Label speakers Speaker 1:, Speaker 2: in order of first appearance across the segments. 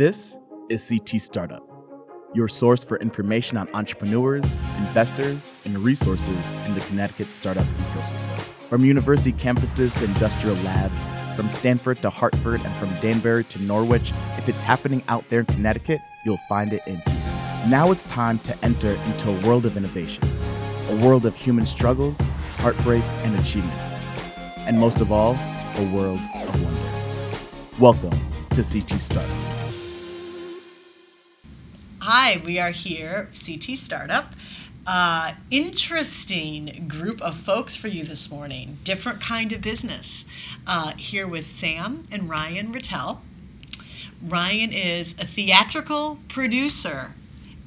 Speaker 1: This is CT Startup, your source for information on entrepreneurs, investors, and resources in the Connecticut startup ecosystem. From university campuses to industrial labs, from Stamford to Hartford, and from Danbury to Norwich, if it's happening out there in Connecticut, you'll find it in here. Now it's time to enter into a world of innovation, a world of human struggles, heartbreak, and achievement, and most of all, a world of wonder. Welcome to CT Startup.
Speaker 2: Hi, we are here, CT Startup. Uh, interesting group of folks for you this morning. Different kind of business. Uh, here with Sam and Ryan Ratelle. Ryan is a theatrical producer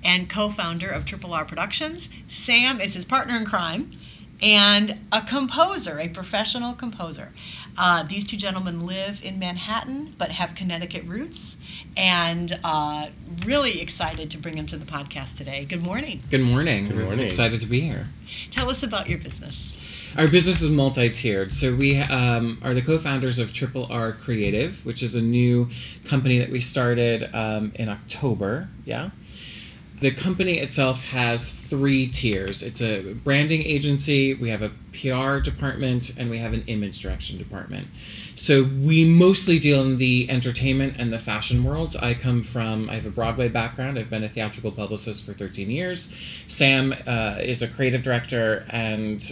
Speaker 2: and co founder of Triple R Productions. Sam is his partner in crime and a composer, a professional composer. Uh, these two gentlemen live in Manhattan but have Connecticut roots, and uh, really excited to bring them to the podcast today. Good morning.
Speaker 3: Good morning.
Speaker 4: Good
Speaker 3: We're
Speaker 4: morning.
Speaker 3: excited to be here.
Speaker 2: Tell us about your business.
Speaker 3: Our business is multi-tiered. So we um, are the co-founders of Triple R Creative, which is a new company that we started um, in October. Yeah. The company itself has three tiers. It's a branding agency, we have a PR department, and we have an image direction department. So we mostly deal in the entertainment and the fashion worlds. I come from, I have a Broadway background. I've been a theatrical publicist for 13 years. Sam uh, is a creative director and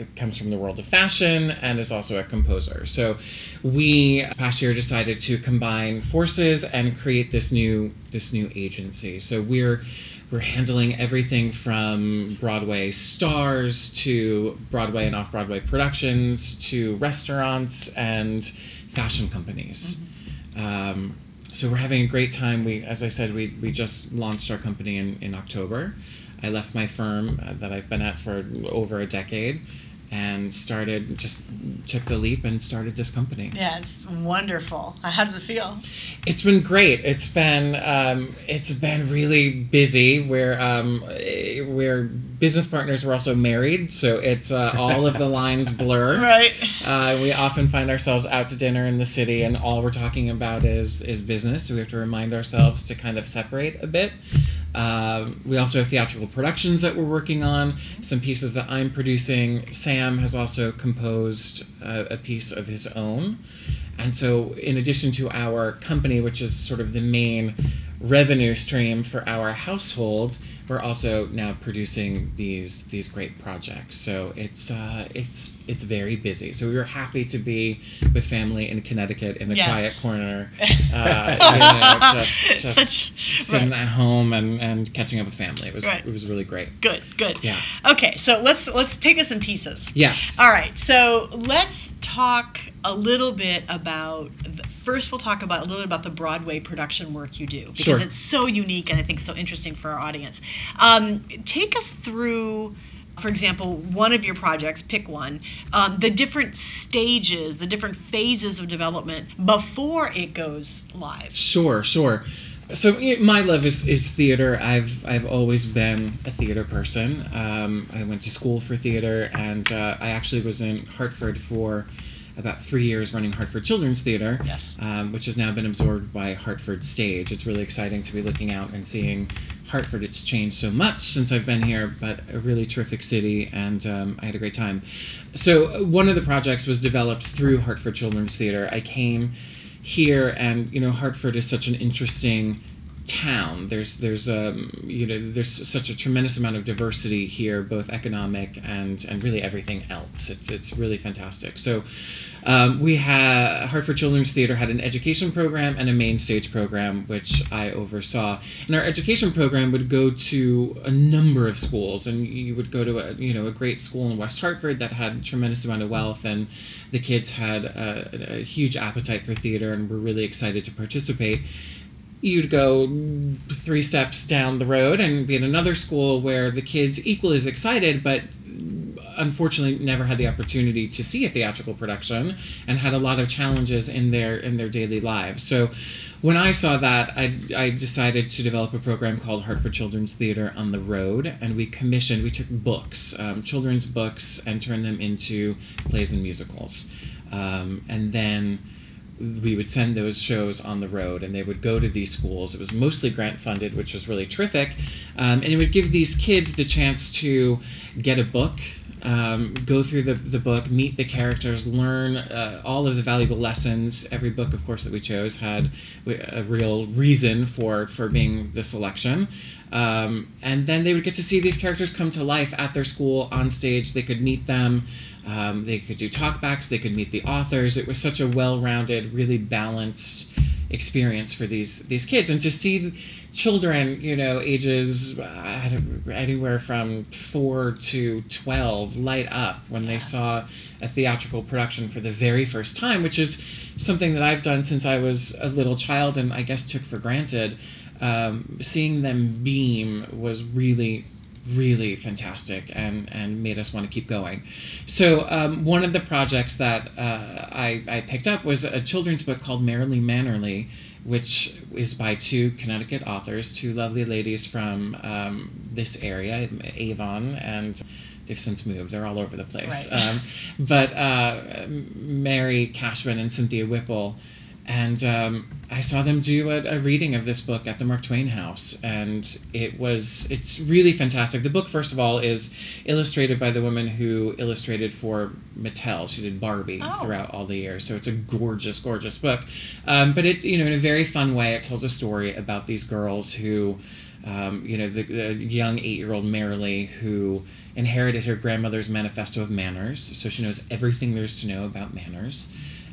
Speaker 3: it comes from the world of fashion and is also a composer. So we past year decided to combine forces and create this new this new agency. So we're we're handling everything from Broadway stars to Broadway and off Broadway productions to restaurants and fashion companies. Um, so we're having a great time. We, as I said, we, we just launched our company in, in October. I left my firm uh, that I've been at for over a decade and started, just took the leap and started this company.
Speaker 2: Yeah, it's wonderful. How does it feel?
Speaker 3: It's been great. It's been um, it's been really busy. We're um, we're business partners. We're also married, so it's uh, all of the lines blur.
Speaker 2: Right.
Speaker 3: Uh, we often find ourselves out to dinner in the city, and all we're talking about is is business. So we have to remind ourselves to kind of separate a bit. Um, we also have theatrical productions that we're working on. Some pieces that I'm producing. Sam has also composed a, a piece of his own, and so in addition to our company, which is sort of the main revenue stream for our household, we're also now producing these these great projects. So it's uh, it's it's very busy. So we were happy to be with family in Connecticut in the
Speaker 2: Yes.
Speaker 3: quiet corner, uh, you know, just just
Speaker 2: Such-
Speaker 3: sitting
Speaker 2: right.
Speaker 3: at home and, and catching up with family. It was
Speaker 2: Right.
Speaker 3: it was really great.
Speaker 2: Good, good.
Speaker 3: Yeah.
Speaker 2: Okay, so let's let's take us in pieces.
Speaker 3: Yes.
Speaker 2: All right, so let's talk a little bit about. First, we'll talk about a little bit about the Broadway production work you do because
Speaker 3: Sure.
Speaker 2: it's so unique and I think so interesting for our audience. Um, take us through, for example, one of your projects. Pick one. Um, the different stages, the different phases of development before it goes live.
Speaker 3: Sure, sure. So my love is, is theater. I've I've always been a theater person. Um, I went to school for theater, and uh, I actually was in Hartford for about three years running Hartford Children's Theater,
Speaker 2: Yes.
Speaker 3: um, which has now been absorbed by Hartford Stage. It's really exciting to be looking out and seeing Hartford. It's changed so much since I've been here, but a really terrific city, and um, I had a great time. So uh, one of the projects was developed through Hartford Children's Theater. I came here and you know hartford is such an interesting town there's there's um you know there's such a tremendous amount of diversity here both economic and and really everything else. It's it's really fantastic. So um, we had hartford children's theater had an education program and a main stage program which i oversaw. And our education program would go to a number of schools and you would go to a you know a great school in west hartford that had a tremendous amount of wealth and the kids had a, a huge appetite for theater and were really excited to participate. You'd go three steps down the road and be at another school where the kids equally as excited, but unfortunately never had the opportunity to see a theatrical production and had a lot of challenges in their in their daily lives. So when I saw that, I, I decided to develop a program called Hartford Children's Theater on the Road, and we commissioned, we took books, um, children's books, and turned them into plays and musicals. Um, and then we would send those shows on the road and they would go to these schools. It was mostly grant funded, which was really terrific. Um, and it would give these kids the chance to get a book, um, go through the, the book, meet the characters, learn uh, all of the valuable lessons. Every book, of course, that we chose had a real reason for, for being the selection. Um, and then they would get to see these characters come to life at their school on stage. They could meet them. Um, they could do talkbacks. They could meet the authors. It was such a well-rounded, really balanced experience for these these kids, and to see children, you know, ages uh, anywhere from four to twelve, light up when yeah. they saw a theatrical production for the very first time, which is something that I've done since I was a little child, and I guess took for granted. Um, seeing them beam was really really fantastic and, and made us want to keep going. So, um, one of the projects that uh, I, I picked up was a children's book called Merrily Mannerly, which is by two Connecticut authors, two lovely ladies from um, this area, Avon, and they've since moved. They're all over the place. Right. Um, but uh, Mary Cashman and Cynthia Whipple and um, I saw them do a, a, reading of this book at the Mark Twain House, and it was it's really fantastic. The book, first of all, is illustrated by the woman who illustrated for Mattel. She did Barbie oh. throughout all the years, so it's a gorgeous, gorgeous book. Um, but it, you know, in a very fun way, it tells a story about these girls who. Um, you know, the, the young eight year old Merrily who inherited her grandmother's manifesto of manners, so she knows everything there's to know about manners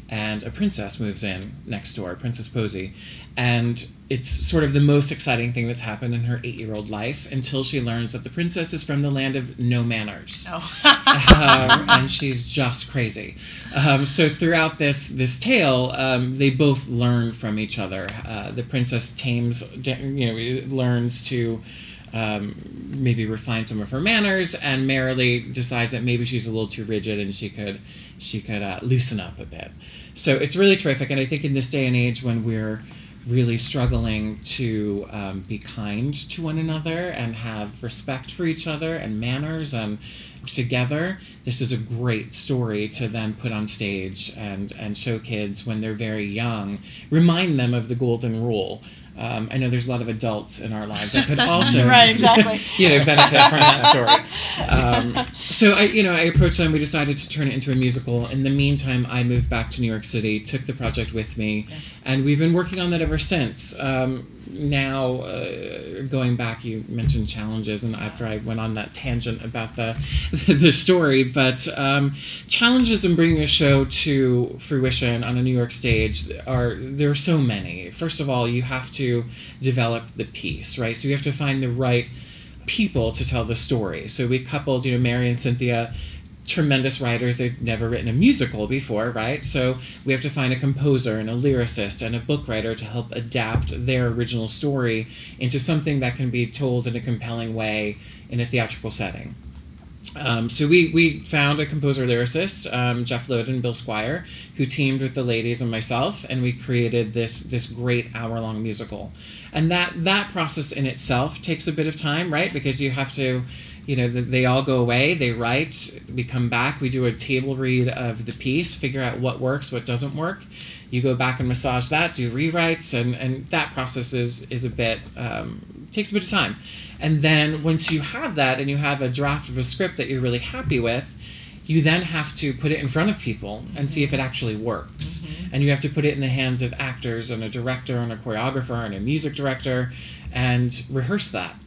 Speaker 3: and a princess moves in next door, Princess Posy, and it's sort of the most exciting thing that's happened in her eight-year-old life until she learns that the princess is from the land of no manners, oh. um, and she's just crazy. Um, so throughout this this tale, um, they both learn from each other. Uh, the princess tames, you know, learns to um, maybe refine some of her manners, and Merrily decides that maybe she's a little too rigid and she could she could uh, loosen up a bit. So it's really terrific, and I think in this day and age when we're really struggling to um, be kind to one another and have respect for each other and manners and together this is a great story to then put on stage and and show kids when they're very young remind them of the golden rule um, I know there's a lot of adults in our lives that could also,
Speaker 2: right, exactly.
Speaker 3: you know, benefit from that story. Um, so I, you know, I approached them. We decided to turn it into a musical. In the meantime, I moved back to New York City, took the project with me, yes. and we've been working on that ever since. Um, now, uh, going back, you mentioned challenges, and after I went on that tangent about the the story, but um, challenges in bringing a show to fruition on a New York stage are there are so many. First of all, you have to develop the piece, right? So you have to find the right people to tell the story. So we coupled, you know, Mary and Cynthia tremendous writers. They've never written a musical before, right? So we have to find a composer and a lyricist and a book writer to help adapt their original story into something that can be told in a compelling way in a theatrical setting. Um, so we, we found a composer lyricist, um, Jeff Loden, Bill Squire, who teamed with the ladies and myself, and we created this this great hour long musical. And that that process in itself takes a bit of time, right? Because you have to you know, they all go away, they write, we come back, we do a table read of the piece, figure out what works, what doesn't work. You go back and massage that, do rewrites, and, and that process is, is a bit, um, takes a bit of time. And then once you have that and you have a draft of a script that you're really happy with, you then have to put it in front of people and see if it actually works. Mm-hmm. And you have to put it in the hands of actors and a director and a choreographer and a music director and rehearse that.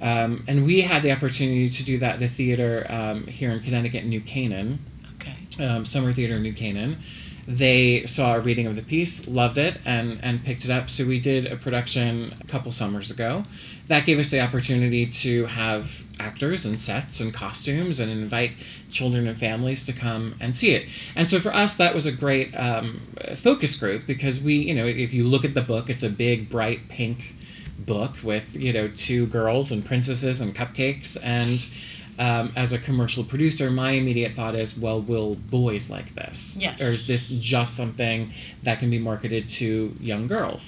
Speaker 3: Um, and we had the opportunity to do that at a theater um, here in Connecticut, in New Canaan. Okay. Um, Summer Theater, in New Canaan. They saw a reading of the piece, loved it, and, and picked it up. So we did a production a couple summers ago. That gave us the opportunity to have actors and sets and costumes and invite children and families to come and see it. And so for us, that was a great um, focus group because we, you know, if you look at the book, it's a big, bright pink book with you know two girls and princesses and cupcakes and um, as a commercial producer my immediate thought is well will boys like this
Speaker 2: yes.
Speaker 3: or is this just something that can be marketed to young girls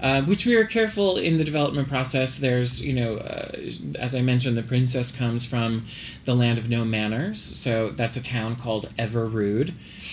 Speaker 3: uh, which we were careful in the development process. There's, you know, uh, as I mentioned, the princess comes from the land of no manners, so that's a town called Everrude.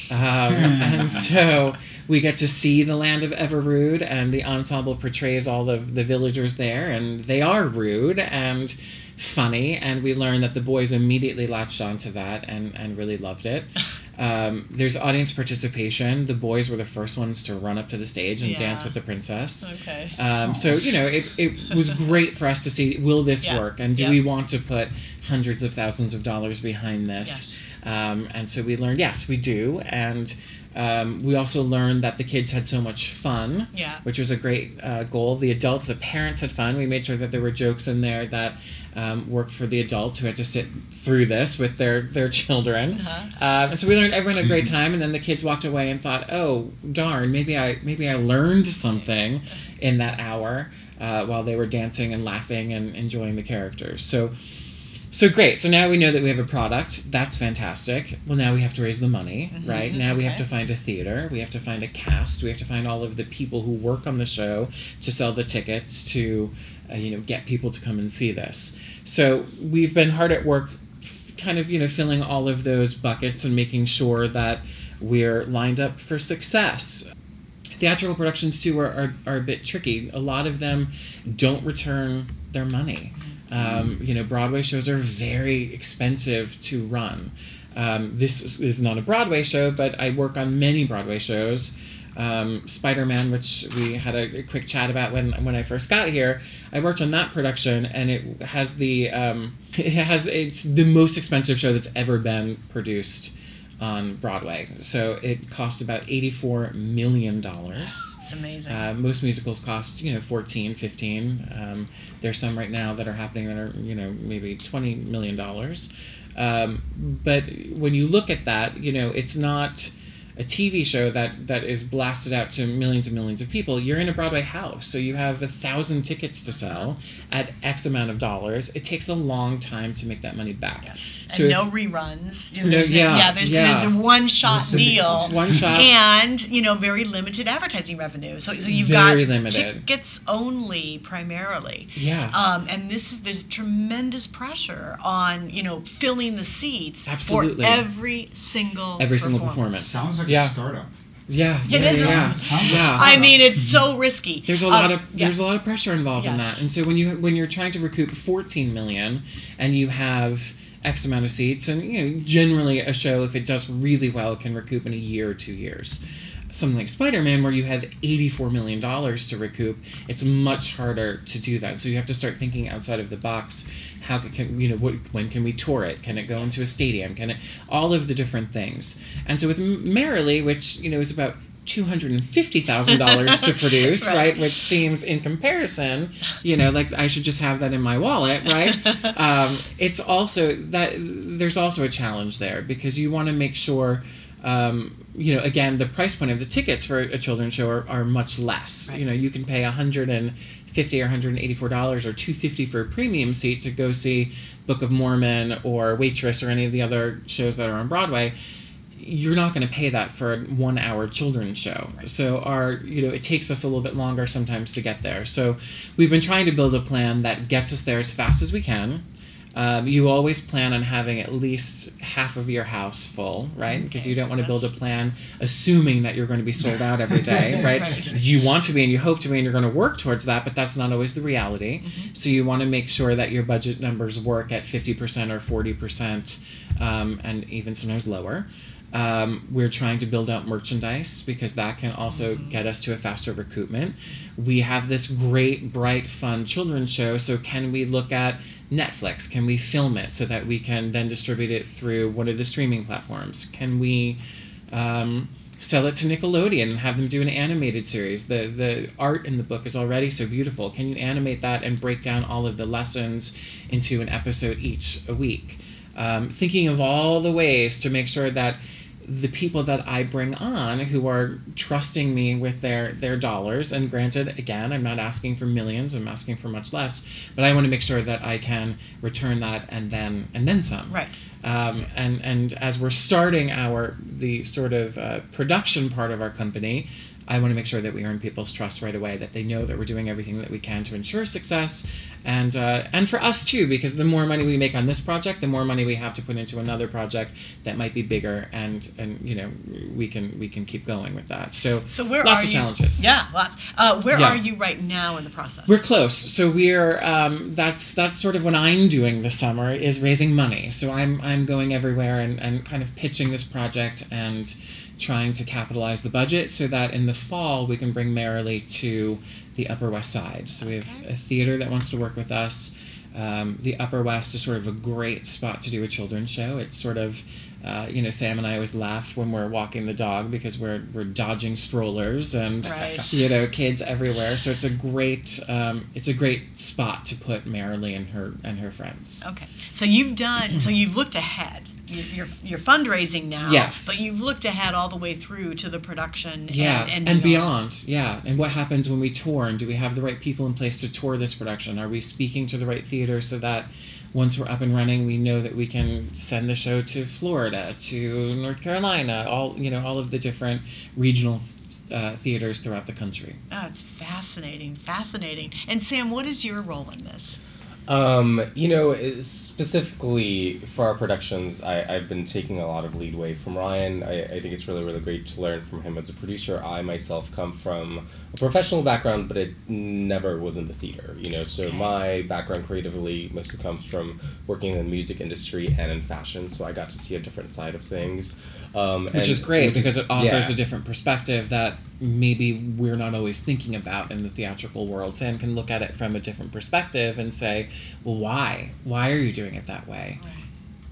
Speaker 3: Um, and so we get to see the land of Everrude, and the ensemble portrays all of the villagers there, and they are rude and funny, and we learn that the boys immediately latched onto that and, and really loved it. Um, there's audience participation. The boys were the first ones to run up to the stage and
Speaker 2: Yeah.
Speaker 3: dance with the princess.
Speaker 2: Okay.
Speaker 3: Um, so you know, it, it was great for us to see. Will this
Speaker 2: Yeah.
Speaker 3: work? And do
Speaker 2: Yeah.
Speaker 3: we want to put hundreds of thousands of dollars behind this? Um, and so we learned, yes, we do. And um, we also learned that the kids had so much fun,
Speaker 2: Yeah.
Speaker 3: which was a great uh, goal. The adults, the parents had fun. We made sure that there were jokes in there that um, worked for the adults who had to sit through this with their their children.
Speaker 2: Uh-huh.
Speaker 3: Um, and so we learned everyone had a great time, and then the kids walked away and thought, "Oh, darn, maybe I maybe I learned something in that hour uh, while they were dancing and laughing and enjoying the characters." So, so great. So now we know that we have a product. That's fantastic. Well, now we have to raise the money, right? Now we have to find a theater. We have to find a cast. We have to find all of the people who work on the show to sell the tickets to, uh, you know, get people to come and see this. So we've been hard at work kind of you know filling all of those buckets and making sure that we're lined up for success theatrical productions too are, are, are a bit tricky a lot of them don't return their money um, you know broadway shows are very expensive to run. Um, this is, not a broadway show but i work on many broadway shows. Um, Spider-Man, which we had a, a quick chat about when when I first got here. I worked on that production, and it has the um, it has it's the most expensive show that's ever been produced on Broadway. So it cost about eighty-four million dollars.
Speaker 2: It's amazing.
Speaker 3: Uh, most musicals cost, you know, 14, 15. Um, there's some right now that are happening that are, you know, maybe $20 million. Um, but when you look at that, you know, it's not a TV show that, that is blasted out to millions and millions of people. You're in a Broadway house, so you have a thousand tickets to sell at X amount of dollars. It takes a long time to make that money back.
Speaker 2: Yes.
Speaker 3: So
Speaker 2: and
Speaker 3: if-
Speaker 2: no reruns. You know,
Speaker 3: No,
Speaker 2: there's a-
Speaker 3: yeah,
Speaker 2: there's
Speaker 3: yeah.
Speaker 2: there's a one shot
Speaker 4: No
Speaker 2: deal.
Speaker 3: One shot.
Speaker 2: And you know, very limited advertising revenue. So, so you've
Speaker 3: Very
Speaker 2: got
Speaker 3: limited.
Speaker 2: tickets only primarily.
Speaker 3: Yeah.
Speaker 2: Um, and this is there's tremendous pressure on you know filling the seats
Speaker 3: Absolutely.
Speaker 2: for every single
Speaker 3: Every single performance.
Speaker 4: Sounds like
Speaker 3: Yeah.
Speaker 4: a startup.
Speaker 3: yeah.
Speaker 2: It
Speaker 3: yeah,
Speaker 2: is a-
Speaker 3: yeah.
Speaker 4: Sounds
Speaker 3: Yeah.
Speaker 4: a
Speaker 2: I
Speaker 4: startup.
Speaker 2: mean, it's so risky.
Speaker 3: There's a
Speaker 2: Um,
Speaker 3: lot of
Speaker 2: yeah.
Speaker 3: there's a lot of pressure involved in that, and so when you when you're trying to recoup 14 million and you have X amount of seats, and you know generally a show if it does really well can recoup in a year or two years. Something like Spider-Man, where you have 84 million dollars to recoup, it's much harder to do that. So you have to start thinking outside of the box. How can, you know what, when can we tour it? Can it go into a stadium? Can it all of the different things? And so with Merrily, which you know is about two hundred and fifty thousand dollars to produce,
Speaker 2: Right.
Speaker 3: right. Which seems, in comparison, you know, like I should just have that in my wallet, right? um, it's also that there's also a challenge there because you want to make sure. Um, you know, again, the price point of the tickets for a children's show are, are much less.
Speaker 2: Right.
Speaker 3: You know, you can pay 150 or 184 dollars or 250 for a premium seat to go see Book of Mormon or Waitress or any of the other shows that are on Broadway. You're not going to pay that for a one hour children's show. So our you know it takes us a little bit longer sometimes to get there. So we've been trying to build a plan that gets us there as fast as we can um, you always plan on having at least half of your house full right because
Speaker 2: Okay,
Speaker 3: you don't want to build a plan assuming that you're going to be sold out every day right?
Speaker 2: Right.
Speaker 3: you want to be and you hope to be and you're going to work towards that but that's not always the reality
Speaker 2: Mm-hmm.
Speaker 3: so you want to make sure that your budget numbers work at 50% or 40% um, and even sometimes lower um, we're trying to build out merchandise because that can also get us to a faster recoupment. We have this great, bright, fun children's show. So, can we look at Netflix? Can we film it so that we can then distribute it through one of the streaming platforms? Can we um, sell it to Nickelodeon and have them do an animated series? The the art in the book is already so beautiful. Can you animate that and break down all of the lessons into an episode each a week? Um, thinking of all the ways to make sure that the people that I bring on who are trusting me with their their dollars and granted again I'm not asking for millions I'm asking for much less but I want to make sure that I can return that and then and then some
Speaker 2: Right.
Speaker 3: um, and and as we're starting our the sort of uh, production part of our company I want to make sure that we earn people's trust right away, that they know that we're doing everything that we can to ensure success, and uh, and for us too, because the more money we make on this project, the more money we have to put into another project that might be bigger, and and you know we can we can keep going with that. So
Speaker 2: So where
Speaker 3: lots
Speaker 2: are
Speaker 3: of
Speaker 2: you?
Speaker 3: challenges.
Speaker 2: Yeah, lots. Uh, where
Speaker 3: Yeah.
Speaker 2: are you right now in the process?
Speaker 3: We're close. So we're um, that's that's sort of what I'm doing this summer is raising money. So I'm I'm going everywhere and, and kind of pitching this project and trying to capitalize the budget so that in the fall we can bring Merrily to the Upper West Side. So we have a theater that wants to work with us. Um, the Upper West is sort of a great spot to do a children's show. It's sort of, uh, you know, Sam and I always laugh when we're walking the dog because we're we're dodging strollers and
Speaker 2: Right.
Speaker 3: you know kids everywhere. So it's a great um, it's a great spot to put Merrily and her and her friends.
Speaker 2: Okay, so you've done. So you've looked ahead. You- You're you're fundraising now.
Speaker 3: Yes.
Speaker 2: But you've looked ahead all the way through to the production.
Speaker 3: Yeah,
Speaker 2: and,
Speaker 3: and, beyond. Yeah, and what happens when we tour? And do we have the right people in place to tour this production? Are we speaking to the right theater so that once we're up and running, we know that we can send the show to Florida, to North Carolina, all you know, all of the different regional uh, theaters throughout the country.
Speaker 2: Oh, it's fascinating, fascinating. And Sam, what is your role in this?
Speaker 4: Um, you know, specifically for our productions, I, I've been taking a lot of leadway from Ryan. I, I think it's really, really great to learn from him as a producer. I myself come from a professional background, but it never was in the theater, you know, so my background creatively mostly comes from working in the music industry and in fashion, so I got to see a different side of things. Um,
Speaker 3: Which
Speaker 4: and-
Speaker 3: is great
Speaker 4: which
Speaker 3: because it offers
Speaker 4: yeah.
Speaker 3: a different perspective that maybe we're not always thinking about in the theatrical world. Sam can look at it from a different perspective and say, well, why? Why are you doing it that way?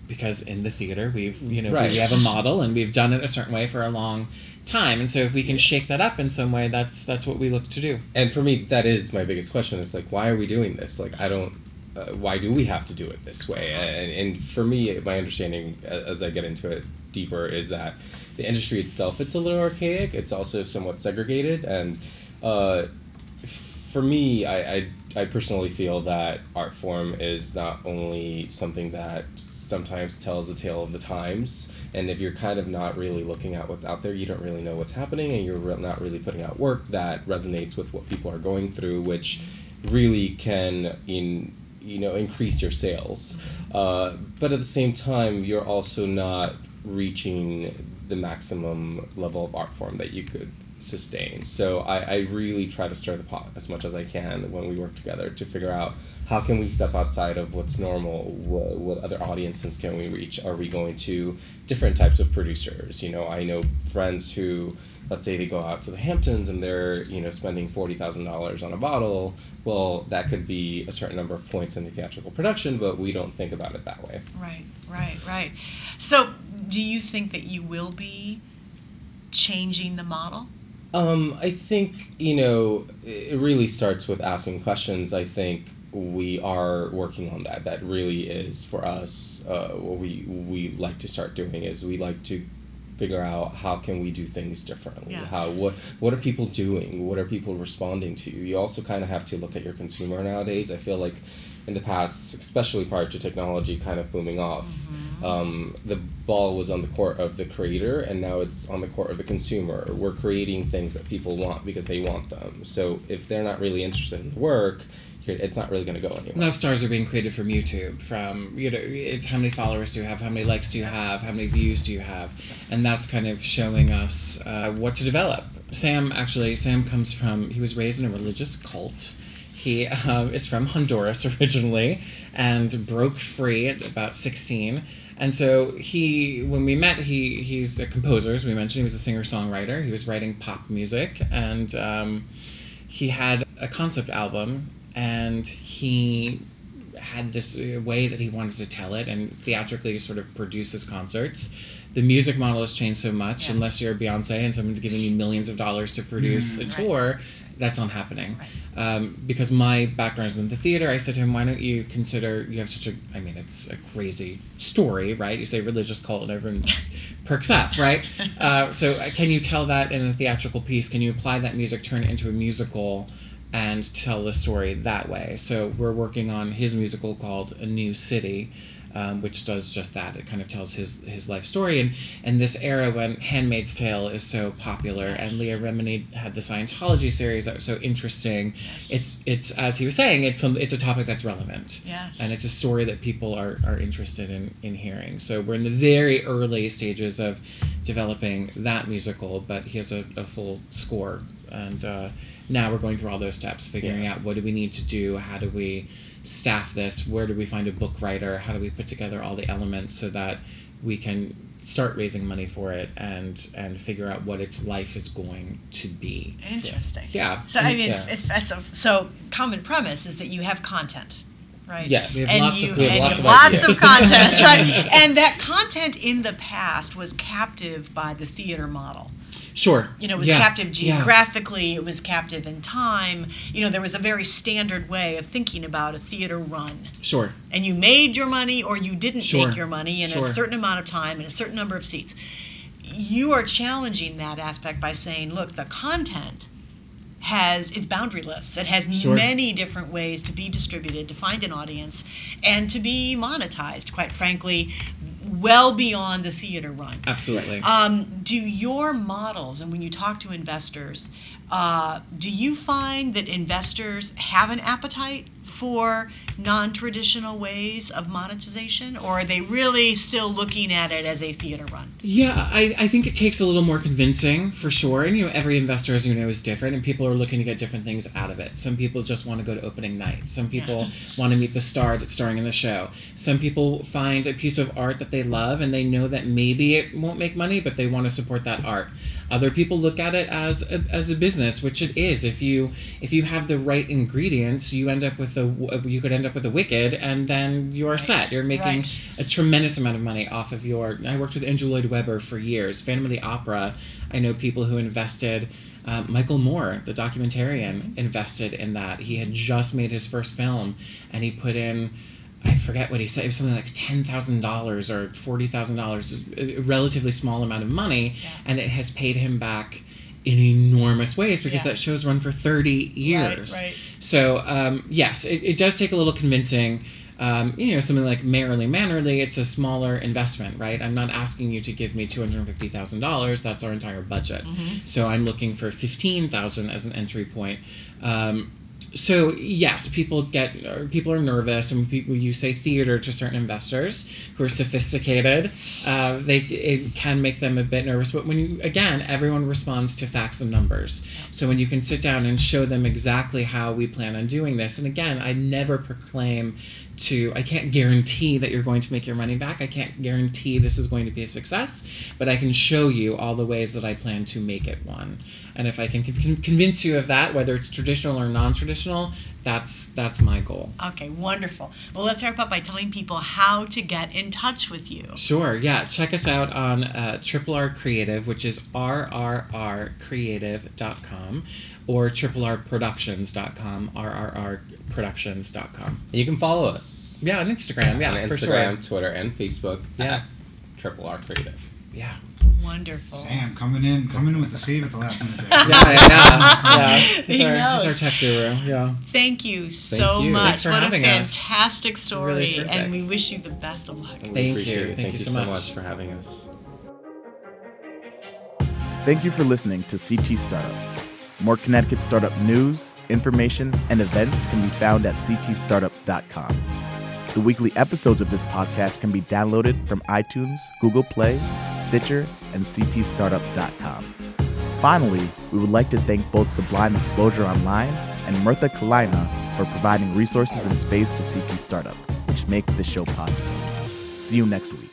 Speaker 3: Because in the theater, we've, you know,
Speaker 4: Right.
Speaker 3: we have a model and we've done it a certain way for a long time. And so if we can shake that up in some way, that's that's what we look to do.
Speaker 4: and for me that is my biggest question it's like why are we doing this like i don't uh, why do we have to do it this way and, and for me my understanding as i get into it deeper is that the industry itself it's a little archaic it's also somewhat segregated and uh, for me I, I i personally feel that art form is not only something that sometimes tells a tale of the times and if you're kind of not really looking at what's out there you don't really know what's happening and you're re- not really putting out work that resonates with what people are going through which really can in you know increase your sales. Uh, but at the same time you're also not reaching the maximum level of art form that you could sustain. So I, I really try to stir the pot as much as i can when we work together to figure out how can we step outside of what's normal what, what other audiences can we reach? Are we going to different types of producers? You know i know friends who let's say they go out to the hamptons and they're you know spending $40000 on a bottle. Well that could be a certain number of points in the theatrical production but we don't think about it that way.
Speaker 2: Right, right, right. So, do you think that you will be changing the model?
Speaker 4: Um, I think you know it really starts with asking questions. I think we are working on that. That really is for us. Uh, what we we like to start doing is we like to figure out how can we do things differently.
Speaker 2: Yeah.
Speaker 4: How what what are people doing? What are people responding to? You also kind of have to look at your consumer nowadays. I feel like in the past, especially prior to technology kind of booming off, um, the ball was on the court of the creator, and now it's on the court of the consumer. We're creating things that people want because they want them. So if they're not really interested in the work, it's not really going to go anywhere.
Speaker 3: Now stars are being created from YouTube. From you know, it's how many followers do you have, how many likes do you have, how many views do you have, and that's kind of showing us uh, what to develop. Sam actually, Sam comes from. He was raised in a religious cult. He um, is from Honduras originally and broke free at about 16. And so he, when we met, he he's a composer, as we mentioned. He was a singer songwriter. He was writing pop music, and um, he had a concept album, and he had this uh, way that he wanted to tell it and theatrically sort of produce his concerts. The music model has changed so much.
Speaker 2: Yeah.
Speaker 3: Unless you're Beyonce and someone's giving you millions of dollars to produce a
Speaker 2: Right.
Speaker 3: tour, that's not happening.
Speaker 2: Right.
Speaker 3: Um, because my background is in the theater, I said to him, "Why don't you consider? You have such a, I mean, it's a crazy story, right? You say religious cult, and everyone perks up, right? Uh, so uh, can you tell that in a theatrical piece? Can you apply that music, turn it into a musical, and tell the story that way? So we're working on his musical called A New City, um, which does just that. It kind of tells his his life story and and this era when Handmaid's Tale is so popular and Leah Remini had the Scientology series that was so interesting. It's it's as he was saying, it's some it's a topic that's relevant.
Speaker 2: Yes.
Speaker 3: And it's a story that people are, are interested in, in hearing. So we're in the very early stages of developing that musical, but he has a, a full score. And uh, now we're going through all those steps, figuring
Speaker 4: Yeah.
Speaker 3: out what do we need to do, how do we staff this, where do we find a book writer, how do we put together all the elements so that we can start raising money for it and and figure out what its life is going to be.
Speaker 2: Interesting.
Speaker 3: Yeah.
Speaker 2: So I mean,
Speaker 4: Yeah.
Speaker 2: it's, it's so, so common premise is that you have content, right?
Speaker 4: Yes.
Speaker 3: We have
Speaker 2: and
Speaker 3: lots
Speaker 2: you,
Speaker 3: of-
Speaker 4: we have
Speaker 2: and
Speaker 4: lots of
Speaker 2: lots of content, right? And that content in the past was captive by the theater model.
Speaker 3: Sure.
Speaker 2: You know, it was
Speaker 3: Yeah.
Speaker 2: captive
Speaker 3: Yeah.
Speaker 2: geographically, it was captive in time. You know, there was a very standard way of thinking about a theater run.
Speaker 3: Sure.
Speaker 2: And you made your money or you didn't
Speaker 3: Sure.
Speaker 2: make your money in
Speaker 3: Sure.
Speaker 2: a certain amount of time and a certain number of seats. You are challenging that aspect by saying, look, the content has it's boundaryless. It has
Speaker 3: Sure.
Speaker 2: many different ways to be distributed, to find an audience, and to be monetized, quite frankly, well beyond the theater run.
Speaker 3: Absolutely.
Speaker 2: Um, do your models, and when you talk to investors, uh, do you find that investors have an appetite for non-traditional ways of monetization, or are they really still looking at it as a theater run?
Speaker 3: Yeah, I, I think it takes a little more convincing for sure. And you know, every investor, as you know, is different, and people are looking to get different things out of it. Some people just want to go to opening night. Some people want to meet the star that's starring in the show. Some people find a piece of art that they love, and they know that maybe it won't make money, but they want to support that art. Other people look at it as a, as a business, which it is. If you if you have the right ingredients, you end up with a you could end up with a wicked, and then you are set. You're making
Speaker 2: Right.
Speaker 3: a tremendous amount of money off of your. I worked with Andrew Lloyd Webber for years. Phantom of the Opera. I know people who invested. Um, Michael Moore, the documentarian, invested in that. He had just made his first film, and he put in. I forget what he said. It was something like ten thousand dollars or forty thousand dollars, a relatively small amount of money,
Speaker 2: Yeah.
Speaker 3: and it has paid him back in enormous ways because
Speaker 2: Yeah.
Speaker 3: that show's run for thirty years.
Speaker 2: Right, right.
Speaker 3: So um, yes, it, it does take a little convincing. Um, you know, something like Merrily Mannerly, it's a smaller investment, right? I'm not asking you to give me two hundred fifty thousand dollars. That's our entire budget. So I'm looking for fifteen thousand as an entry point. Um, so yes, people get people are nervous, and people you say theater to certain investors who are sophisticated, uh, they it can make them a bit nervous. But when you again, everyone responds to facts and numbers. So when you can sit down and show them exactly how we plan on doing this, and again, I never proclaim to I can't guarantee that you're going to make your money back. I can't guarantee this is going to be a success, but I can show you all the ways that I plan to make it one. And if I can con- convince you of that, whether it's traditional or non-traditional, that's that's my goal.
Speaker 2: Okay, wonderful. Well, let's wrap up by telling people how to get in touch with you.
Speaker 3: Sure, yeah. Check us out on uh, Triple R Creative, which is rrrcreative.com, or triplrproductions.com, rrrproductions.com.
Speaker 4: You can follow us.
Speaker 3: Yeah, on Instagram, yeah,
Speaker 4: on
Speaker 3: for
Speaker 4: Instagram,
Speaker 3: sure.
Speaker 4: Twitter, and Facebook.
Speaker 3: Yeah.
Speaker 4: Triple R Creative.
Speaker 3: Yeah.
Speaker 2: Wonderful.
Speaker 5: Sam coming in, coming in with the save at the last minute there.
Speaker 3: Yeah, yeah, yeah. yeah. He's,
Speaker 2: He
Speaker 3: our, he's our tech guru, yeah.
Speaker 2: Thank you so
Speaker 4: you.
Speaker 2: much.
Speaker 3: Thanks for
Speaker 2: what a
Speaker 3: having us.
Speaker 2: fantastic story,
Speaker 3: Really
Speaker 2: and we wish you the best of luck.
Speaker 4: We
Speaker 3: Thank
Speaker 4: appreciate
Speaker 3: you.
Speaker 4: it.
Speaker 3: Thank
Speaker 4: Thank
Speaker 3: you
Speaker 4: you
Speaker 3: so
Speaker 4: so
Speaker 3: much.
Speaker 4: much for having us.
Speaker 1: Thank you for listening to CT Startup. More Connecticut startup news, information, and events can be found at ctstartup.com. The weekly episodes of this podcast can be downloaded from iTunes, Google Play, Stitcher, and ctstartup.com. Finally, we would like to thank both Sublime Exposure Online and Murtha Cullina for providing resources and space to CT Startup, which make this show possible. See you next week.